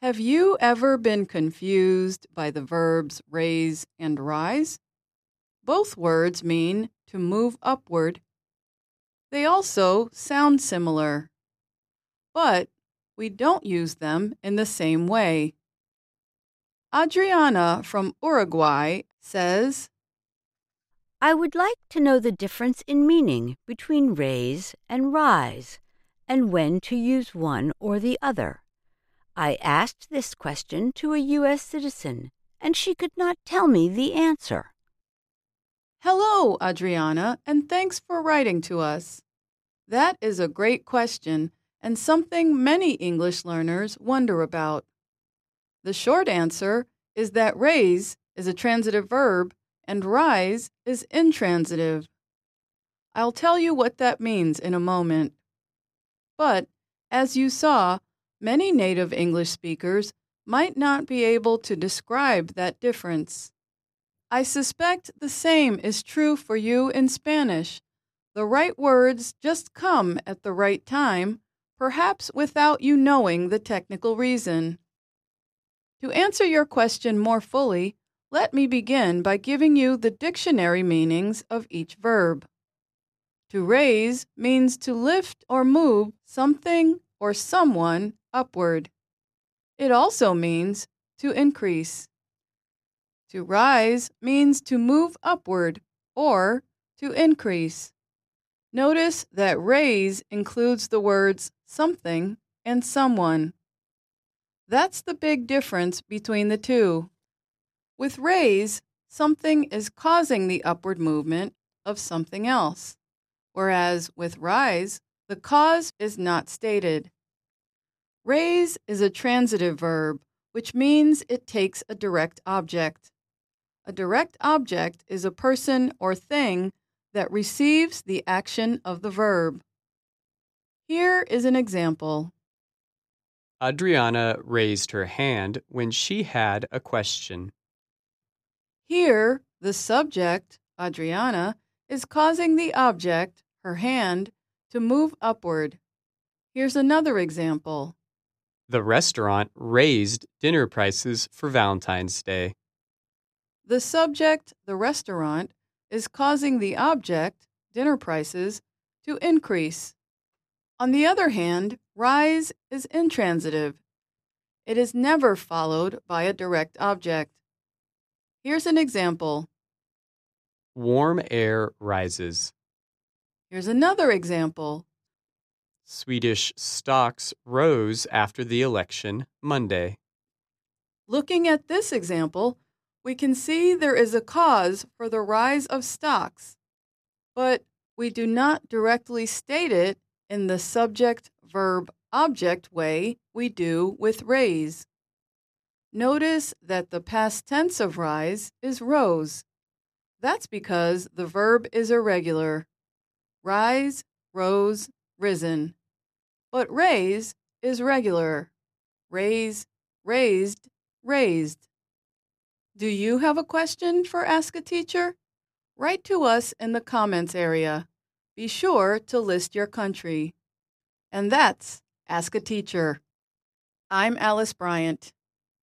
Have you ever been confused by the verbs raise and rise? Both words mean to move upward. They also sound similar, but we don't use them in the same way. Adriana from Uruguay says, I would like to know the difference in meaning between raise and rise, and when to use one or the other. I asked this question to a U.S. citizen, and she could not tell me the answer. Hello, Adriana, and thanks for writing to us. That is a great question and something many English learners wonder about. The short answer is that raise is a transitive verb and rise is intransitive. I'll tell you what that means in a moment. But, as you saw, many native English speakers might not be able to describe that difference. I suspect the same is true for you in Spanish. The right words just come at the right time, perhaps without you knowing the technical reason. To answer your question more fully, let me begin by giving you the dictionary meanings of each verb. To raise means to lift or move something or someone upward. It also means to increase. To rise means to move upward or to increase. Notice that raise includes the words something and someone. That's the big difference between the two. With raise, something is causing the upward movement of something else, whereas with rise, the cause is not stated. Raise is a transitive verb, which means it takes a direct object. A direct object is a person or thing that receives the action of the verb. Here is an example. Adriana raised her hand when she had a question. Here, the subject, Adriana, is causing the object, her hand, to move upward. Here's another example. The restaurant raised dinner prices for Valentine's Day. The subject, the restaurant, is causing the object, dinner prices, to increase. On the other hand, rise is intransitive. It is never followed by a direct object. Here's an example. Warm air rises. Here's another example. Swedish stocks rose after the election Monday. Looking at this example, we can see there is a cause for the rise of stocks, but we do not directly state it in the subject verb object way we do with raise. Notice that the past tense of rise is rose. That's because the verb is irregular. Rise, rose, risen. But raise is regular. Raise, raised, raised. Do you have a question for Ask a Teacher? Write to us in the comments area. Be sure to list your country. And that's Ask a Teacher. I'm Alice Bryant.